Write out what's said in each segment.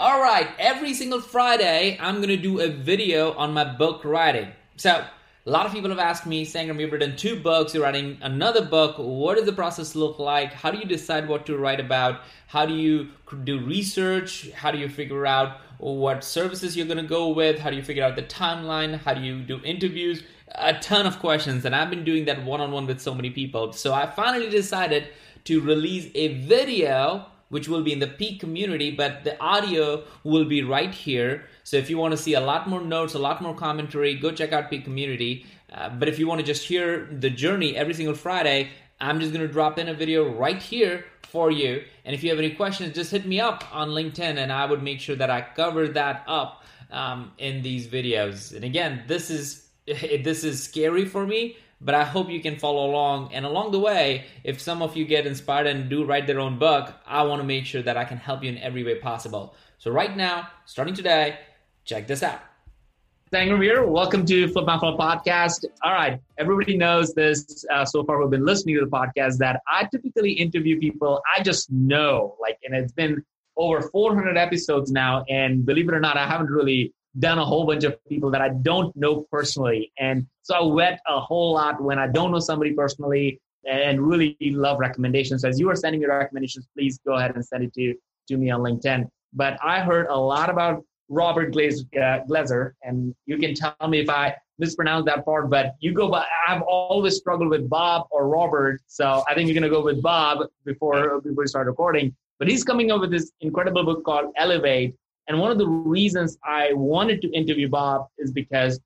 All right, every single Friday, I'm to do a video on my book writing. So, a lot of people have asked me, Sangram, you've written two books, you're writing another book. What does the process look like? How do you decide what to write about? How do you do research? How do you figure out what services you're to go with? How do you figure out the timeline? How do you do interviews? A ton of questions, and I've been doing that one on one with so many people. So, I finally decided to release a video which will be in the peak community, but the audio will be right here. So if you want to see a lot more notes, a lot more commentary, go check out peak community. Uh, but if you want to just hear the journey every single Friday, I'm just going to drop in a video right here for you. And if you have any questions, just hit me up on LinkedIn and I would make sure that I cover that up um, in these videos. And again, this is this is scary for me but I hope you can follow along. And along the way, if some of you get inspired and do write their own book, I want to make sure that I can help you in every way possible. So, right now, starting today, check this out. Sangram here. Welcome to Flip My Funnel podcast. All right, everybody knows this uh, so far who've been listening to the podcast that I typically interview people I just know, like, and it's been over 400 episodes now. And believe it or not, I haven't really done a whole bunch of people that I don't know personally. And so I wet a whole lot when I don't know somebody personally and really love recommendations. As you are sending me recommendations, please go ahead and send it to, to me on LinkedIn. But I heard a lot about Robert Glazer, uh, Glazer, and you can tell me if I mispronounce that part, but you go by, I've always struggled with Bob or Robert. So I think you're going to go with Bob before, before we start recording. But he's coming up with this incredible book called Elevate and one of the reasons I wanted to interview Bob is because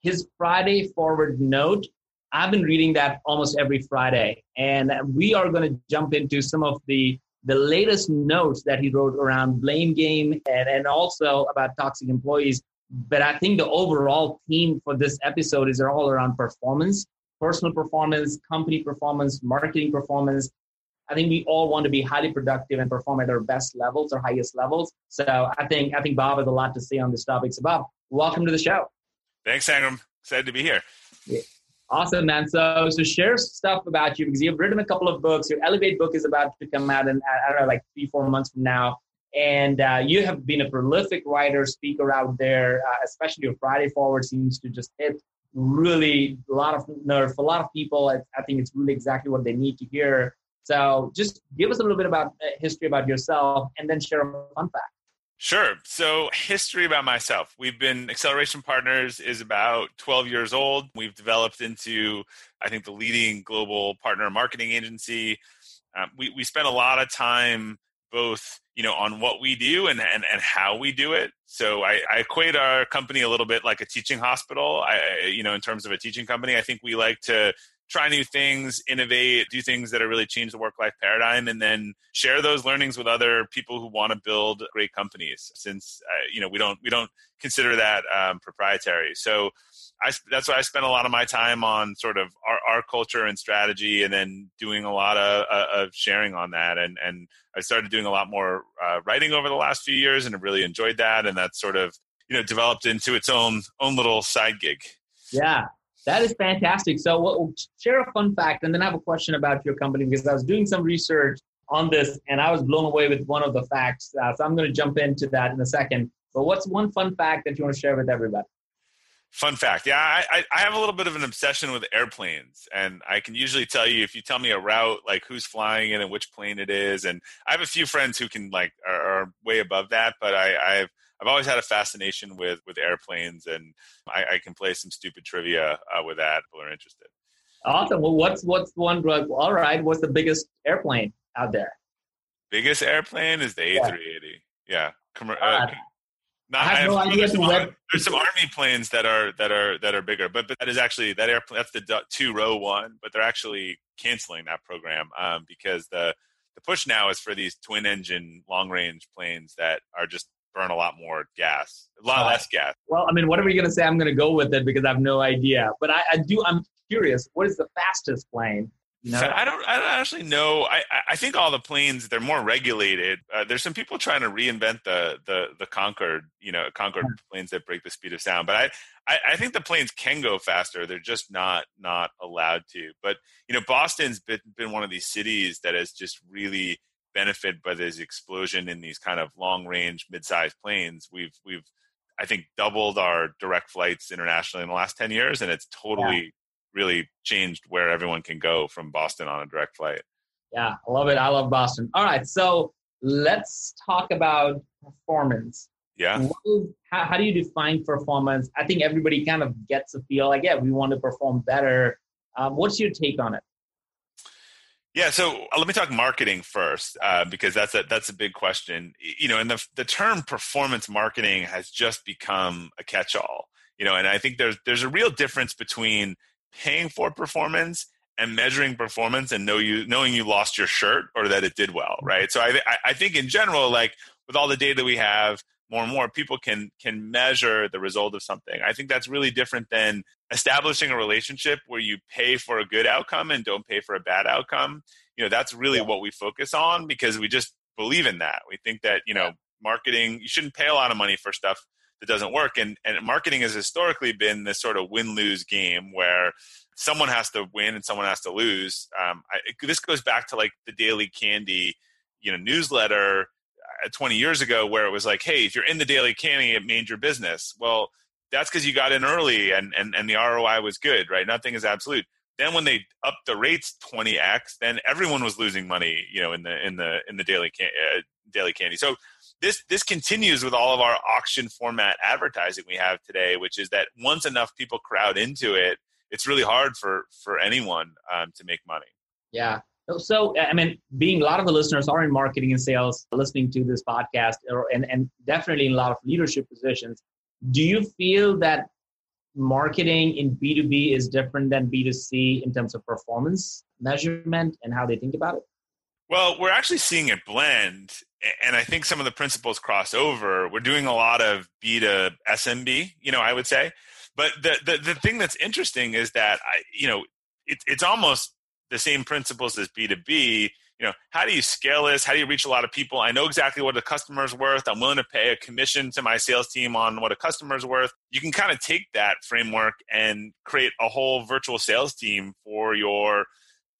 his Friday forward note, I've been reading that almost every Friday. And we are going to jump into some of the the latest notes that he wrote around blame game and, and also about toxic employees. But I think the overall theme for this episode is all around performance, personal performance, company performance, marketing performance, I think we all want to be highly productive and perform at our best levels or highest levels. So I think I think Bob has a lot to say on this topic. So Bob, welcome to the show. Thanks, Sangram. Excited to be here. Yeah. Awesome, man. So so share stuff about you because you've written a couple of books. Your Elevate book is about to come out in I don't know like three four months from now. And uh, you have been a prolific writer, speaker out there, uh, especially your Friday Forward seems to just hit really a lot of nerve for a lot of people. I, I think it's really exactly what they need to hear. So just give us a little bit about uh, history about yourself and then share a fun fact. Sure. So, history about myself. We've been Acceleration Partners is about 12 years old. We've developed into, I think, the leading global partner marketing agency. Um, we, we spend a lot of time both you know on what we do and, and, and how we do it so I, I equate our company a little bit like a teaching hospital I, you know in terms of a teaching company i think we like to try new things, innovate, do things that are really change the work life paradigm, and then share those learnings with other people who want to build great companies. Since uh, you know we don't we don't consider that um, proprietary, so I, that's why I spend a lot of my time on sort of our, our culture and strategy, and then doing a lot of, uh, of sharing on that. And and I started doing a lot more uh, writing over the last few years, and I really enjoyed that. And that's sort of you know developed into its own own little side gig. Yeah, that is fantastic. So, we'll share a fun fact, and then I have a question about your company because I was doing some research on this, and I was blown away with one of the facts. Uh, so, I'm going to jump into that in a second. But what's one fun fact that you want to share with everybody? Fun fact, yeah, I, I have a little bit of an obsession with airplanes, and I can usually tell you if you tell me a route, like who's flying it and which plane it is, and I have a few friends who can like are, are way above that, but I, I've I've always had a fascination with with airplanes, and I, I can play some stupid trivia uh, with that. if People are interested. Awesome. Well, what's what's one drug? All right. What's the biggest airplane out there? Biggest airplane is the A380. Yeah. yeah. uh, not, I have no idea. There's some, army, there's some army planes that are that are that are bigger, but, but that is actually that airplane. That's the two row one, but they're actually canceling that program um, because the the push now is for these twin engine long range planes that are just burn a lot more gas, a lot less gas. Well, I mean, what are we going to say, I'm going to go with it because I have no idea. But I, I do, I'm curious. What is the fastest plane? You know? I don't. I don't actually know. I, I think all the planes they're more regulated. Uh, there's some people trying to reinvent the the the Concorde. You know, Concorde yeah. planes that break the speed of sound. But I, I I think the planes can go faster. They're just not not allowed to. But you know, Boston's been been one of these cities that has just really benefited by this explosion in these kind of long range mid sized planes. We've we've I think doubled our direct flights internationally in the last ten years, and it's totally. Yeah really changed where everyone can go from Boston on a direct flight. Yeah, I love it. I love Boston. All right, so let's talk about performance. Yeah. Is, how, how do you define performance? I think everybody kind of gets a feel like, yeah, we want to perform better. Um, what's your take on it? Yeah, so uh, let me talk marketing first uh, because that's a that's a big question. You know, and the the term performance marketing has just become a catch-all. You know, and I think there's there's a real difference between paying for performance and measuring performance and know you knowing you lost your shirt or that it did well mm-hmm. right? So i i think in general like with all the data we have more and more people can can measure the result of something. I think that's really different than establishing a relationship where you pay for a good outcome and don't pay for a bad outcome. You know that's really yeah. what we focus on because we just believe in that. We think that you know marketing you shouldn't pay a lot of money for stuff that doesn't work. And, and marketing has historically been this sort of win lose game where someone has to win and someone has to lose. Um, I, this goes back to like the Daily Candy, you know, newsletter uh, 20 years ago, where it was like, hey, if you're in the Daily Candy, it made your business. Well, that's because you got in early and, and, and the ROI was good, right? Nothing is absolute. Then when they upped the rates 20x, then everyone was losing money, you know, in the in the in the daily can, uh, daily candy. So this this continues with all of our auction format advertising we have today, which is that once enough people crowd into it, it's really hard for for anyone um, to make money. Yeah. So, I mean, being a lot of the listeners are in marketing and sales, listening to this podcast, or, and, and definitely in a lot of leadership positions, do you feel that marketing in B2B is different than B2C in terms of performance measurement and how they think about it? Well, we're actually seeing it blend and I think some of the principles cross over. We're doing a lot of B to SMB, you know, I would say. But the, the, the thing that's interesting is that, I, you know, it, it's almost the same principles as B2B. You know, how do you scale this? How do you reach a lot of people? I know exactly what a customer is worth. I'm willing to pay a commission to my sales team on what a customer is worth. You can kind of take that framework and create a whole virtual sales team for your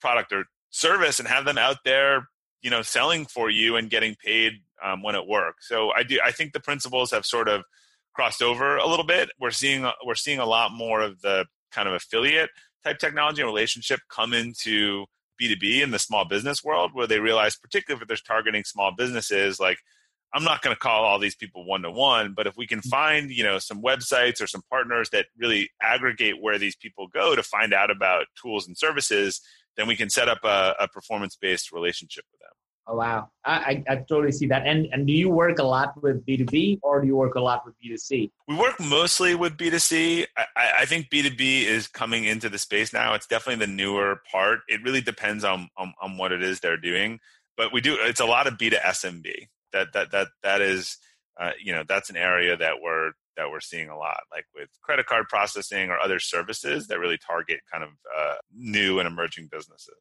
product or service and have them out there you know selling for you and getting paid um, when it works. So I do I think the principles have sort of crossed over a little bit. We're seeing we're seeing a lot more of the kind of affiliate type technology and relationship come into B2B in the small business world where they realize particularly if they're targeting small businesses like I'm not going to call all these people one to one, but if we can find, you know, some websites or some partners that really aggregate where these people go to find out about tools and services, then we can set up a, a performance based relationship with them. Oh wow, I, I, I totally see that. And and do you work a lot with B two B or do you work a lot with B two C? We work mostly with B two C. I, I think B two B is coming into the space now. It's definitely the newer part. It really depends on, on on what it is they're doing, but we do. It's a lot of B to SMB. That that that that is, uh, you know, that's an area that we're that we're seeing a lot, like with credit card processing or other services that really target kind of uh, new and emerging businesses.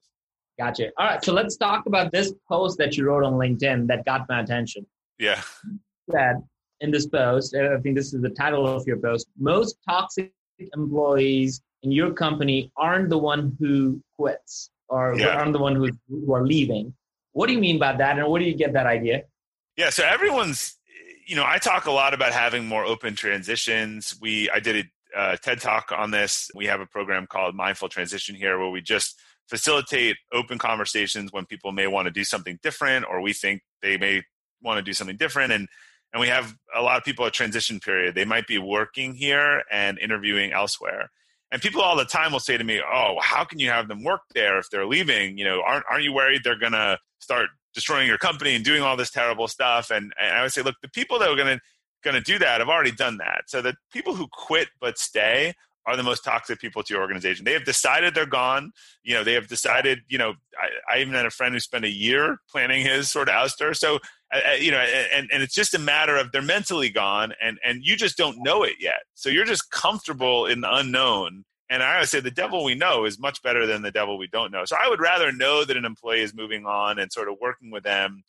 Gotcha. All right, so let's talk about this post that you wrote on LinkedIn that got my attention. Yeah. That in this post, I think this is the title of your post. Most toxic employees in your company aren't the one who quits or yeah. aren't the one who, who are leaving. What do you mean by that, and where do you get that idea? Yeah, so everyone's you know, I talk a lot about having more open transitions. We, I did a uh, TED talk on this. We have a program called Mindful Transition here where we just facilitate open conversations when people may want to do something different or we think they may want to do something different. And, and we have a lot of people at transition period. They might be working here and interviewing elsewhere. And people all the time will say to me, "Oh, how can you have them work there if they're leaving? You know, aren't aren't you worried they're gonna start destroying your company and doing all this terrible stuff. And, and I would say, look, the people that are going to going to do that have already done that. So the people who quit but stay are the most toxic people to your organization. They have decided they're gone. You know, they have decided, you know, I, I even had a friend who spent a year planning his sort of ouster. So, uh, uh you know, and, and it's just a matter of they're mentally gone and, and you just don't know it yet. So you're just comfortable in the unknown. And I always say the devil we know is much better than the devil we don't know. So I would rather know that an employee is moving on and sort of working with them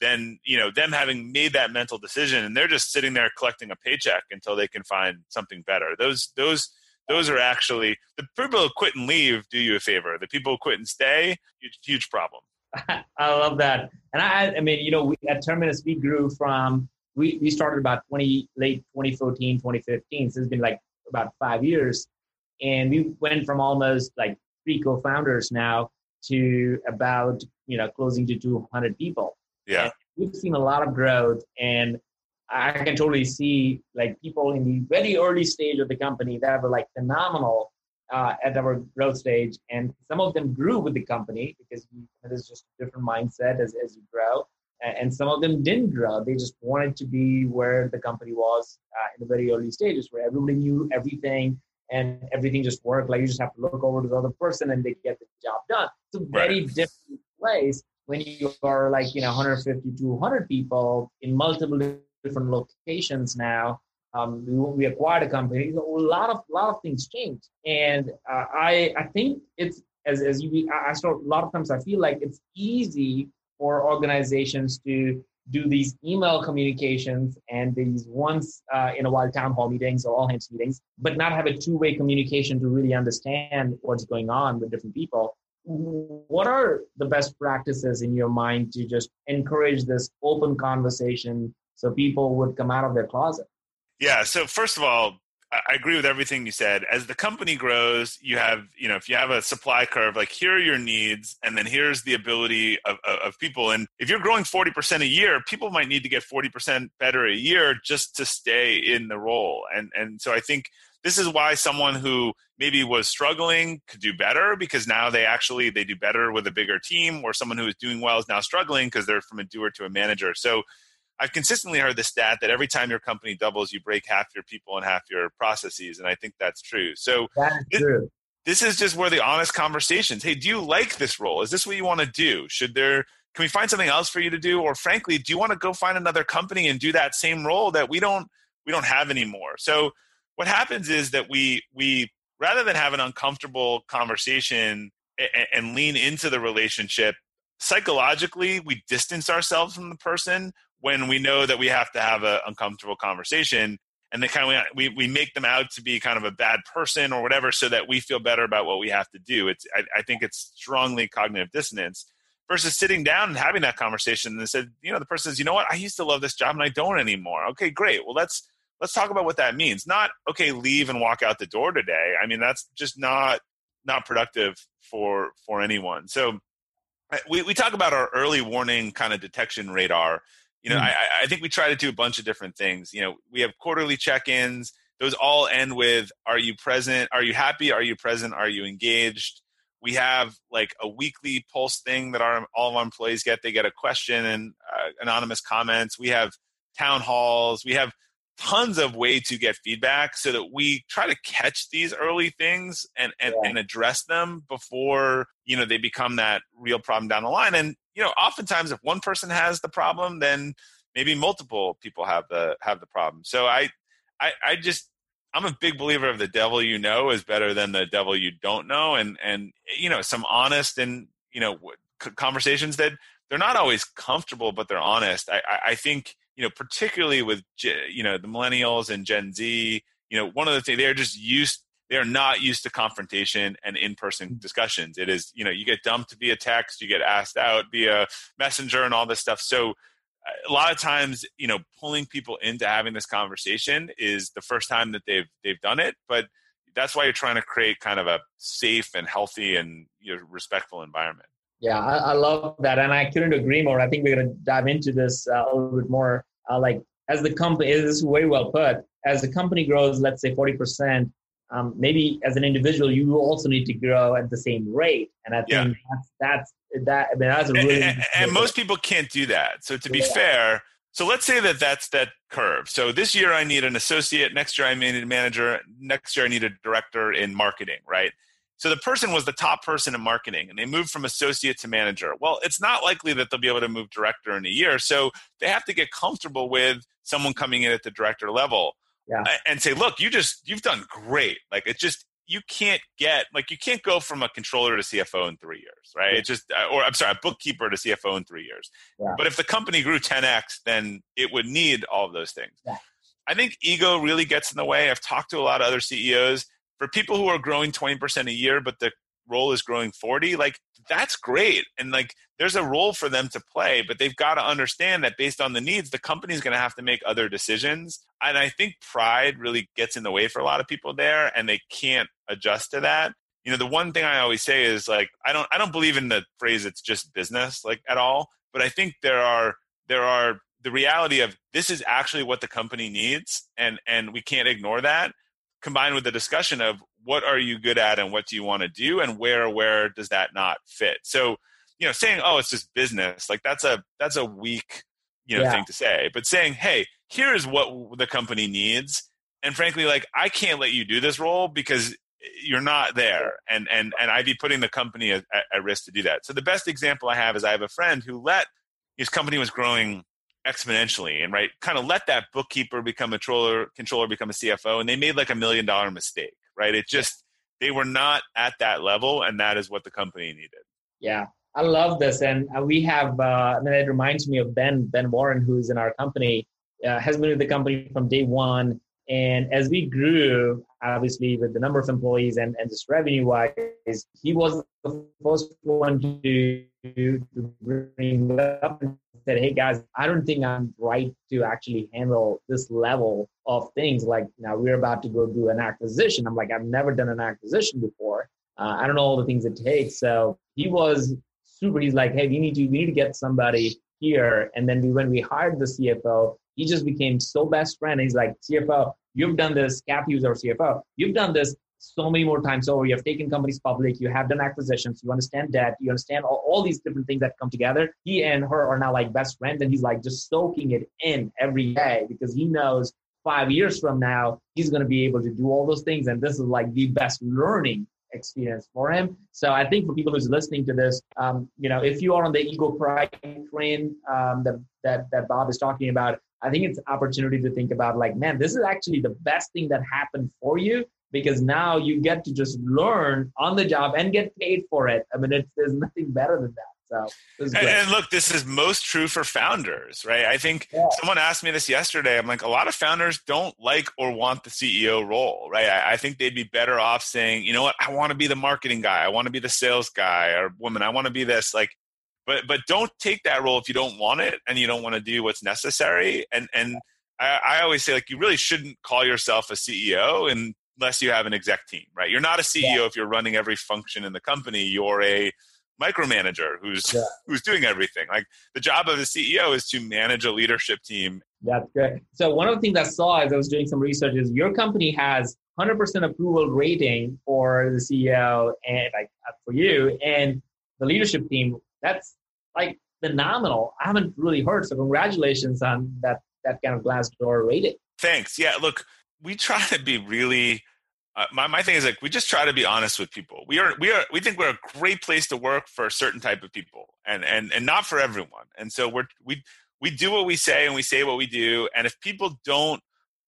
than you know them having made that mental decision and they're just sitting there collecting a paycheck until they can find something better. Those those those are actually the people who quit and leave do you a favor. The people who quit and stay, huge, huge problem. I love that. And I, I mean, you know, we, at Terminus, we grew from, we, we started about 20, late 2014, 2015. So it's been like about five years. And we went from almost like three co-founders now to about, you know, closing to 200 people. Yeah. And we've seen a lot of growth and I can totally see like people in the very early stage of the company that were like phenomenal uh, at our growth stage, and some of them grew with the company because is just a different mindset as as you grow, and some of them didn't grow. They just wanted to be where the company was uh, in the very early stages, where everybody knew everything and everything just worked. Like you just have to look over to the other person and they get the job done. It's a very right. different place when you are like you know 150 to 200 people in multiple different locations now. Um, we, we acquired a company. A lot of lot of things changed, and uh, I I think it's as as you I saw a lot of times I feel like it's easy for organizations to do these email communications and these once uh, in a while town hall meetings or all hands meetings, but not have a two way communication to really understand what's going on with different people. What are the best practices in your mind to just encourage this open conversation so people would come out of their closet. Yeah. So first of all, I agree with everything you said. As the company grows, you have, you know, if you have a supply curve, like here are your needs, and then here's the ability of, of, of people. And if you're growing 40% a year, people might need to get 40% better a year just to stay in the role. And, and so I think this is why someone who maybe was struggling could do better because now they actually they do better with a bigger team or someone who is doing well is now struggling because they're from a doer to a manager so I've consistently heard the stat that every time your company doubles, you break half your people and half your processes, and I think that's true. So that's true. This is just where the honest conversations. Hey, do you like this role? Is this what you want to do? Should there can we find something else for you to do? Or frankly, do you want to go find another company and do that same role that we don't we don't have anymore? So what happens is that we we rather than have an uncomfortable conversation and, and lean into the relationship psychologically we distance ourselves from the person when we know that we have to have an uncomfortable conversation and they kind of we, we make them out to be kind of a bad person or whatever so that we feel better about what we have to do. It's i, I think it's strongly cognitive dissonance versus sitting down and having that conversation and said you know the person says you know what? I used to love this job and i don't anymore. Okay great. Well let's let's talk about what that means. Not okay leave and walk out the door today. I mean that's just not not productive for for anyone. So uh, we, we talk about our early warning kind of detection radar you know, mm. I, I think we try to do a bunch of different things. You know, we have quarterly check-ins. Those all end with "Are you present? Are you happy? Are you present? Are you engaged?" We have like a weekly pulse thing that our all of our employees get. They get a question and uh, anonymous comments. We have town halls. We have tons of way to get feedback so that we try to catch these early things and, and, yeah. and address them before you know they become that real problem down the line and you know, oftentimes if one person has the problem, then maybe multiple people have the have the problem. So I, I, I just I'm a big believer of the devil you know is better than the devil you don't know, and and you know some honest and you know conversations that they're not always comfortable, but they're honest. I, I think you know particularly with you know the millennials and Gen Z, you know one of the things they're just used they are not used to confrontation and in-person mm. discussions. It is you know you get dumped via text you get asked out via messenger and all this stuff. So a lot of times you know pulling people into having this conversation is the first time that they've they've done it but that's why you're trying to create kind of a safe and healthy and you know, respectful environment. Yeah I, I, love that and i couldn't agree more. I think we're going to dive into this uh, a little bit more uh, like as the company this is way well put. As the company grows let's say 40% um, maybe as an individual, you also need to grow at the same rate. And I think yeah. that's, that's that. I mean, that's a really and, and, and most people can't do that. So to be yeah. fair, So let's say that that's that curve. So this year I need an associate, next year I need a manager, next year I need a director in marketing, right? So the person was the top person in marketing and they moved from associate to manager. Well, it's not likely that they'll be able to move director in a year. So they have to get comfortable with someone coming in at the director level yeah. and say, look, you just, you've done great. Like it's just, you can't get like you can't go from a controller to CFO in three years, right? Yeah. It just uh, or I'm sorry, a bookkeeper to CFO in three years. Yeah. But if the company grew 10x, then it would need all of those things. Yeah. I think ego really gets in the way. I've talked to a lot of other CEOs. For people who are growing 20% a year, but the role is growing 40 like that's great and like there's a role for them to play but they've got to understand that based on the needs the company's going to have to make other decisions and i think pride really gets in the way for a lot of people there and they can't adjust to that. You know the one thing i always say is like i don't i don't believe in the phrase it's just business like at all but i think there are there are the reality of this is actually what the company needs and and we can't ignore that combined with the discussion of what are you good at and what do you want to do and where where does that not fit? So you know saying oh it's just business like that's a that's a weak you know yeah. thing to say but saying hey here is what the company needs and frankly like i can't let you do this role because eh, you're not there and and and i'd be putting the company at, at risk to do that. So the best example i have is i have a friend who let his company was growing exponentially and right kind of let that bookkeeper become a controller controller become a cfo and they made like a million dollar mistake right? It just they were not at that level and that is what the company needed. Yeah. I love this and uh, we have uh, I mean, it reminds me of ben ben warren who's in our company uh, has been with the company from day one. And as we grew, obviously with the number of employees and, and just revenue wise, he was the first one to, to bring up said, Hey guys, I don't think I'm right to actually handle this level of things. Like now we're about to go do an acquisition. I'm like, I've never done an acquisition before. Uh, I don't know all the things it takes. So he was super. He's like, Hey, we need to, we need to get somebody here. And then we, when we hired the CFO, he just became so best friend. He's like, CFO, you've done this, Cap our CFO, you've done this so many more times over. You have taken companies public, you have done acquisitions, you understand debt, you understand all, all these different things that come together. He and her are now like best friends, and he's like just soaking it in every day because he knows five years from now he's going to be able to do all those things, and this is like the best learning experience for him. So I think for people who's listening to this, um, you know, if you are on the ego pride train um, that, that that Bob is talking about, I think it's opportunity to think about like, man, this is actually the best thing that happened for you because now you get to just learn on the job and get paid for it. I mean, it's, there's nothing better than that. So, and, and, look, this is most true for founders, right? I think yeah. someone asked me this yesterday. I'm like, a lot of founders don't like or want the CEO role, right? I, I think they'd be better off saying, you know what, I want to be the marketing guy, I want to be the sales guy or woman, I want to be this. Like, but but don't take that role if you don't want it and you don't want to do what's necessary and and I, I, always say like you really shouldn't call yourself a ceo unless you have an exec team right you're not a ceo yeah. if you're running every function in the company you're a micromanager who's yeah. who's doing everything like the job of the ceo is to manage a leadership team that's good so one of the things i saw as i was doing some research is your company has 100% approval rating for the ceo and like uh, for you and the leadership team that's like phenomenal. I haven't really heard. So congratulations on that that kind of glass door rating. Thanks. Yeah, look, we try to be really uh, my, my thing is like we just try to be honest with people. We are we are we think we're a great place to work for a certain type of people and and and not for everyone. And so we're we we do what we say and we say what we do. And if people don't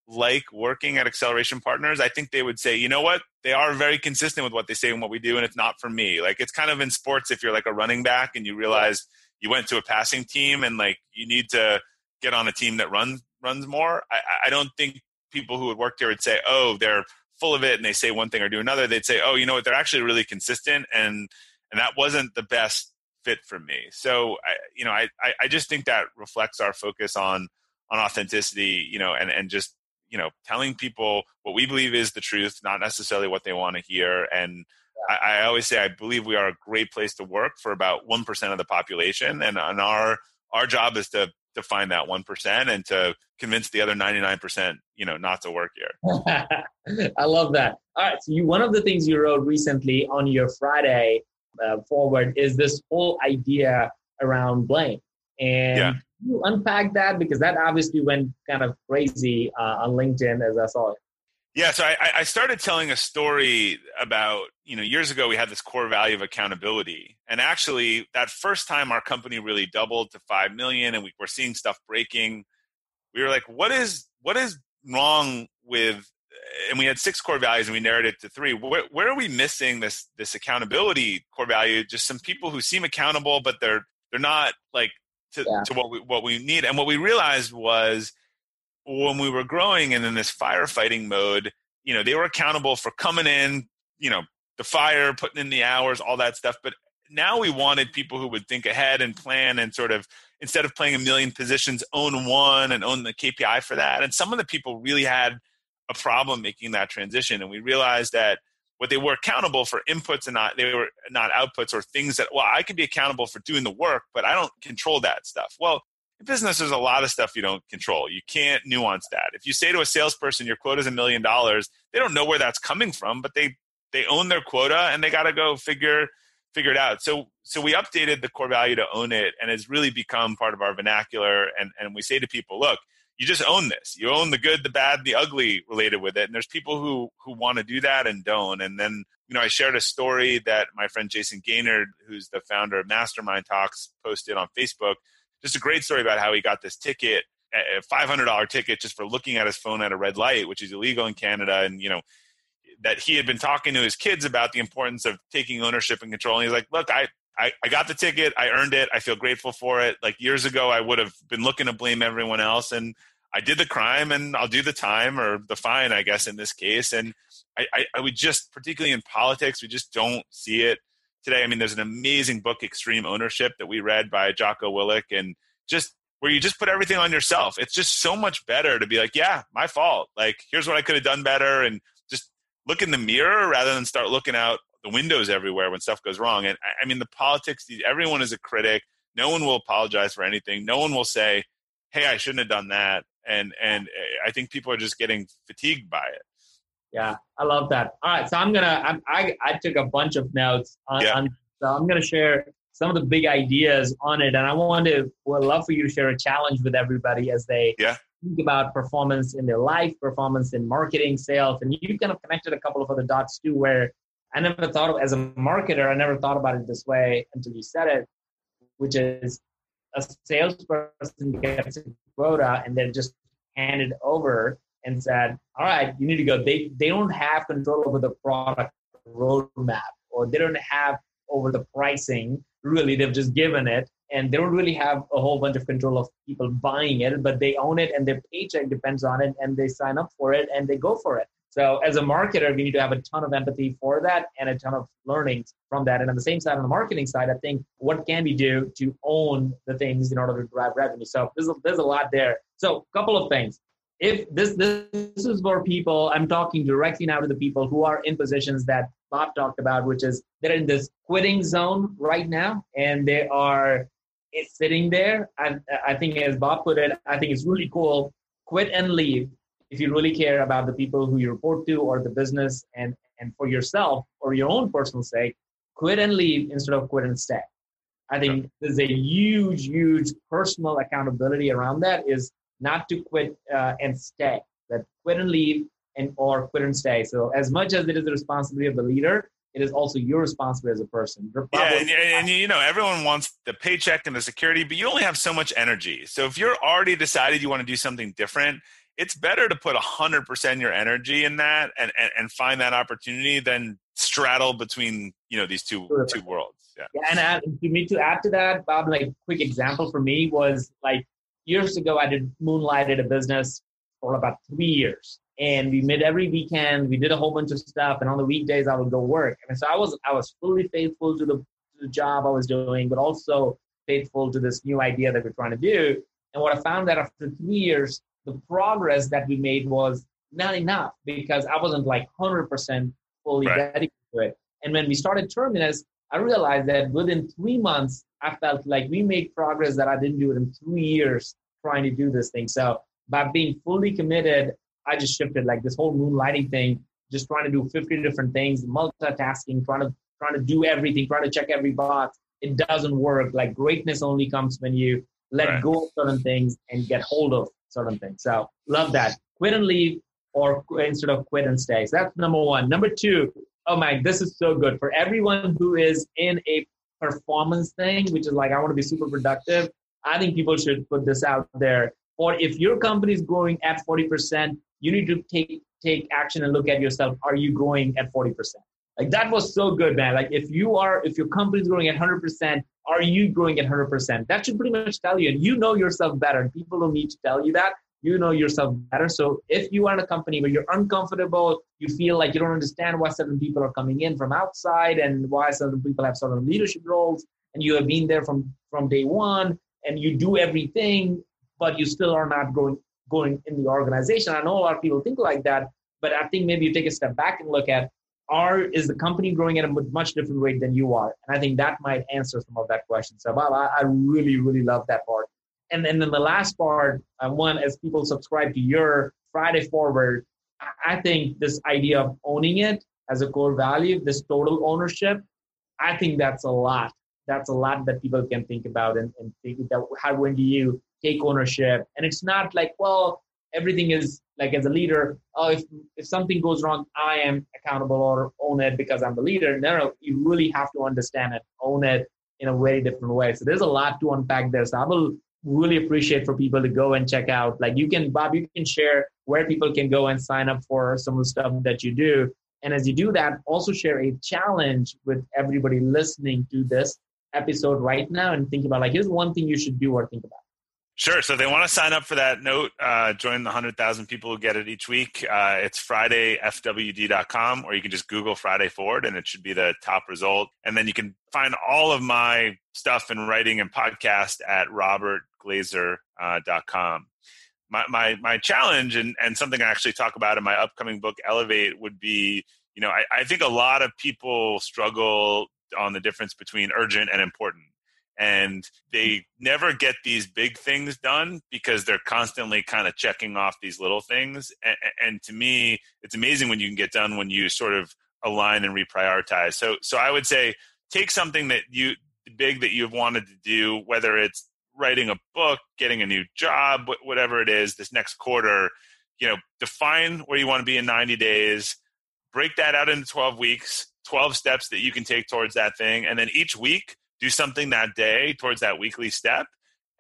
like working at acceleration partners i think they would say you know what they are very consistent with what they say and what we do and it's not for me like it's kind of in sports if you're like a running back and you realize you went to a passing team and like you need to get on a team that runs runs more i, I don't think people who would work there would say oh they're full of it and they say one thing or do another they'd say oh you know what? They're actually really consistent and and that wasn't the best fit for me. So i you know i i just think that reflects our focus on on authenticity you know and and just you know telling people what we believe is the truth not necessarily what they want to hear. And I, I, always say i believe we are a great place to work for about 1% of the population and, and our our job is to to find that 1% and to convince the other 99% you know not to work here i love that all right so you one of the things you wrote recently on your friday uh, forward is this whole idea around blame and yeah. you unpack that because that obviously went kind of crazy uh, on LinkedIn as I saw it. Yeah, so I, I started telling a story about, you know, years ago we had this core value of accountability. And actually, that first time our company really doubled to 5 million and we were seeing stuff breaking, we were like, what is what is wrong with and we had six core values and we narrowed it to three. Where, where are we missing this this accountability core value? Just some people who seem accountable, but they're they're not like to, yeah. to what we what we need. And what we realized was when we were growing and in this firefighting mode, you know, they were accountable for coming in, you know, the fire, putting in the hours, all that stuff. But now we wanted people who would think ahead and plan and sort of instead of playing a million positions, own one and own the KPI for that. And some of the people really had a problem making that transition. And we realized that what they were accountable for inputs and not they were not outputs or things that well I could be accountable for doing the work, but I don't control that stuff. Well, in business, there's a lot of stuff you don't control. You can't nuance that. If you say to a salesperson your quota is a million dollars, they don't know where that's coming from, but they they own their quota and they got to go figure figure it out. So so we updated the core value to own it, and it's really become part of our vernacular. And and we say to people, look, you just own this. You own the good, the bad, the ugly related with it. And there's people who who want to do that and don't. And then you know I shared a story that my friend Jayson Gaynor, who's the founder of Mastermind Talks, posted on Facebook just a great story about how he got this ticket, a $500 ticket just for looking at his phone at a red light, which is illegal in Canada. And, you know, that he had been talking to his kids about the importance of taking ownership and control. And he's like, look, I, I, I got the ticket. I earned it. I feel grateful for it. Like years ago, I would have been looking to blame everyone else. And I did the crime and I'll do the time or the fine, I guess, in this case. And I, I, I would just, particularly in politics, we just don't see it today. I mean, there's an amazing book, Extreme Ownership, that we read by Jocko Willink, and just where you just put everything on yourself. It's just so much better to be like, yeah, my fault. Like, here's what I could have done better, and just look in the mirror rather than start looking out the windows everywhere when stuff goes wrong. And I mean, the politics, everyone is a critic. No one will apologize for anything. No one will say, hey, I shouldn't have done that. And and eh, I think people are just getting fatigued by it. Yeah, I love that. All right, so I'm gonna I'm, i I took a bunch of notes on, yeah. on, so I'm gonna share some of the big ideas on it, and I want to would love for you to share a challenge with everybody as they yeah. think about performance in their life, performance in marketing, sales, and you kind of connected a couple of other dots too, where I never thought of as a marketer, I never thought about it this way until you said it, which is a salesperson gets a quota and then just hand it over and said, all right, you need to go. They, they don't have control over the product roadmap or they don't have over the pricing. Really, they've just given it and they don't really have a whole bunch of control of people buying it, but they own it and their paycheck depends on it and they sign up for it and they go for it. So as a marketer, we need to have a ton of empathy for that and a ton of learnings from that. And on the same side, on the marketing side, I think what can we do to own the things in order to drive revenue? So there's a, there's a lot there. So a couple of things if this this is for people i'm talking directly now to the people who are in positions that bob talked about which is they're in this quitting zone right now and they are sitting there. And i think as bob put it i think it's really cool. Quit and leave if you really care about the people who you report to or the business and and for yourself or your own personal sake quit and leave instead of quit and stay. I think there's a huge huge personal accountability around that is not to quit uh, and stay, that quit and leave and or quit and stay. So as much as it is the responsibility of the leader, it is also your responsibility as a person. Yeah, and, and, you know everyone wants the paycheck and the security, but you only have so much energy. So if you're already decided you want to do something different, it's better to put 100% your energy in that and, and, and find that opportunity than straddle between you know these two two worlds yeah, yeah and add, to me to add to that bob like quick example for me was like years ago, I did moonlighted a business for about three years. And we met every weekend. We did a whole bunch of stuff. And on the weekdays, I would go work. And so I was, I was fully faithful to the, to the job I was doing, but also faithful to this new idea that we're trying to do. And what I found that after three years, the progress that we made was not enough because I wasn't like 100% fully right. dedicated to it. And when we started Terminus, I realized that within three months, I felt like we made progress that I didn't do it in three years trying to do this thing. So by being fully committed, I just shifted like this whole moonlighting thing, just trying to do 50 different things, multitasking, trying to trying to do everything, trying to check every box. It doesn't work. Like greatness only comes when you let Right. go of certain things and get hold of certain things. So love that. Quit and leave or instead of quit and stay. So that's number one. Number two, oh my, this is so good for everyone who is in a performance thing, which is like, I want to be super productive. I think people should put this out there. Or if your company is growing at 40%, you need to take take action and look at yourself. Are you growing at 40%? Like that was so good, man. Like if you are, if your company is growing at 100%, are you growing at 100%? That should pretty much tell you. And you know yourself better. People don't need to tell you that. You know yourself better. So if you are in a company where you're uncomfortable, you feel like you don't understand why certain people are coming in from outside and why certain people have certain leadership roles, and you have been there from from day one, and you do everything, but you still are not going going in the organization. I know a lot of people think like that, but I think maybe you take a step back and look at are is the company growing at a much different rate than you are? And I think that might answer some of that question. So Bob, I, I really, really love that part. And then, the last part, uh, one, as people subscribe to your Friday Forward, I- I think this idea of owning it as a core value, this total ownership, I think that's a lot. That's a lot that people can think about and, and think that how when do you take ownership? And it's not like, well, everything is like as a leader, oh, if if something goes wrong, I am accountable or own it because I'm the leader. No, no, you really have to understand it, own it in a very different way. So there's a lot to unpack there. So I will really appreciate for people to go and check out. Like you can, Bob, you can share where people can go and sign up for some of the stuff that you do. And as you do that, also share a challenge with everybody listening to this episode right now and think about like, here's one thing you should do or think about. Sure. So they want to sign up for that note, uh, join the 100,000 people who get it each week. Uh, it's FridayFWD.com, or you can just Google Friday Forward and it should be the top result. And then you can find all of my stuff and writing and podcast at robertglazer.com. My, my, my challenge and, and something I actually talk about in my upcoming book, Elevate, would be, you know, I, I think a lot of people struggle on the difference between urgent and important and they never get these big things done because they're constantly kind of checking off these little things. And, and, to me it's amazing when you can get done when you sort of align and reprioritize. So so i would say take something that you big that you've wanted to do whether it's writing a book getting a new job whatever it is this next quarter you know define where you want to be in 90 days break that out into 12 weeks 12 steps that you can take towards that thing and then each week do something that day towards that weekly step.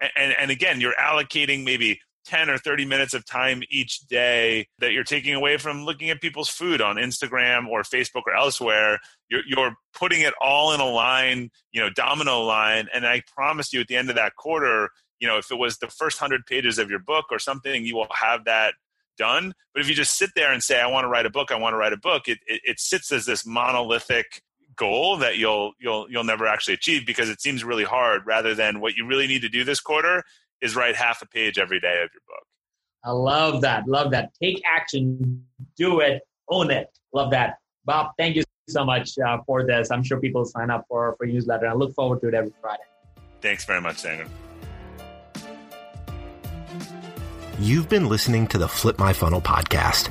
And, and, and, again, you're allocating maybe 10 or 30 minutes of time each day that you're taking away from looking at people's food on Instagram or Facebook or elsewhere. You're, you're putting it all in a line, you know, domino line. And I promise you at the end of that quarter, you know, if it was the first 100 pages of your book or something, you will have that done. But if you just sit there and say, I want to write a book, I want to write a book, it, it, it sits as this monolithic goal that you'll you'll you'll never actually achieve because it seems really hard rather than what you really need to do this quarter is write half a page every day of your book. I love that love that. Take action do it own it. Love that. Bob thank you so much uh, for this. I'm sure people sign up for for newsletter. I look forward to it every friday. Thanks very much Sangram. you've been listening to the flip my funnel podcast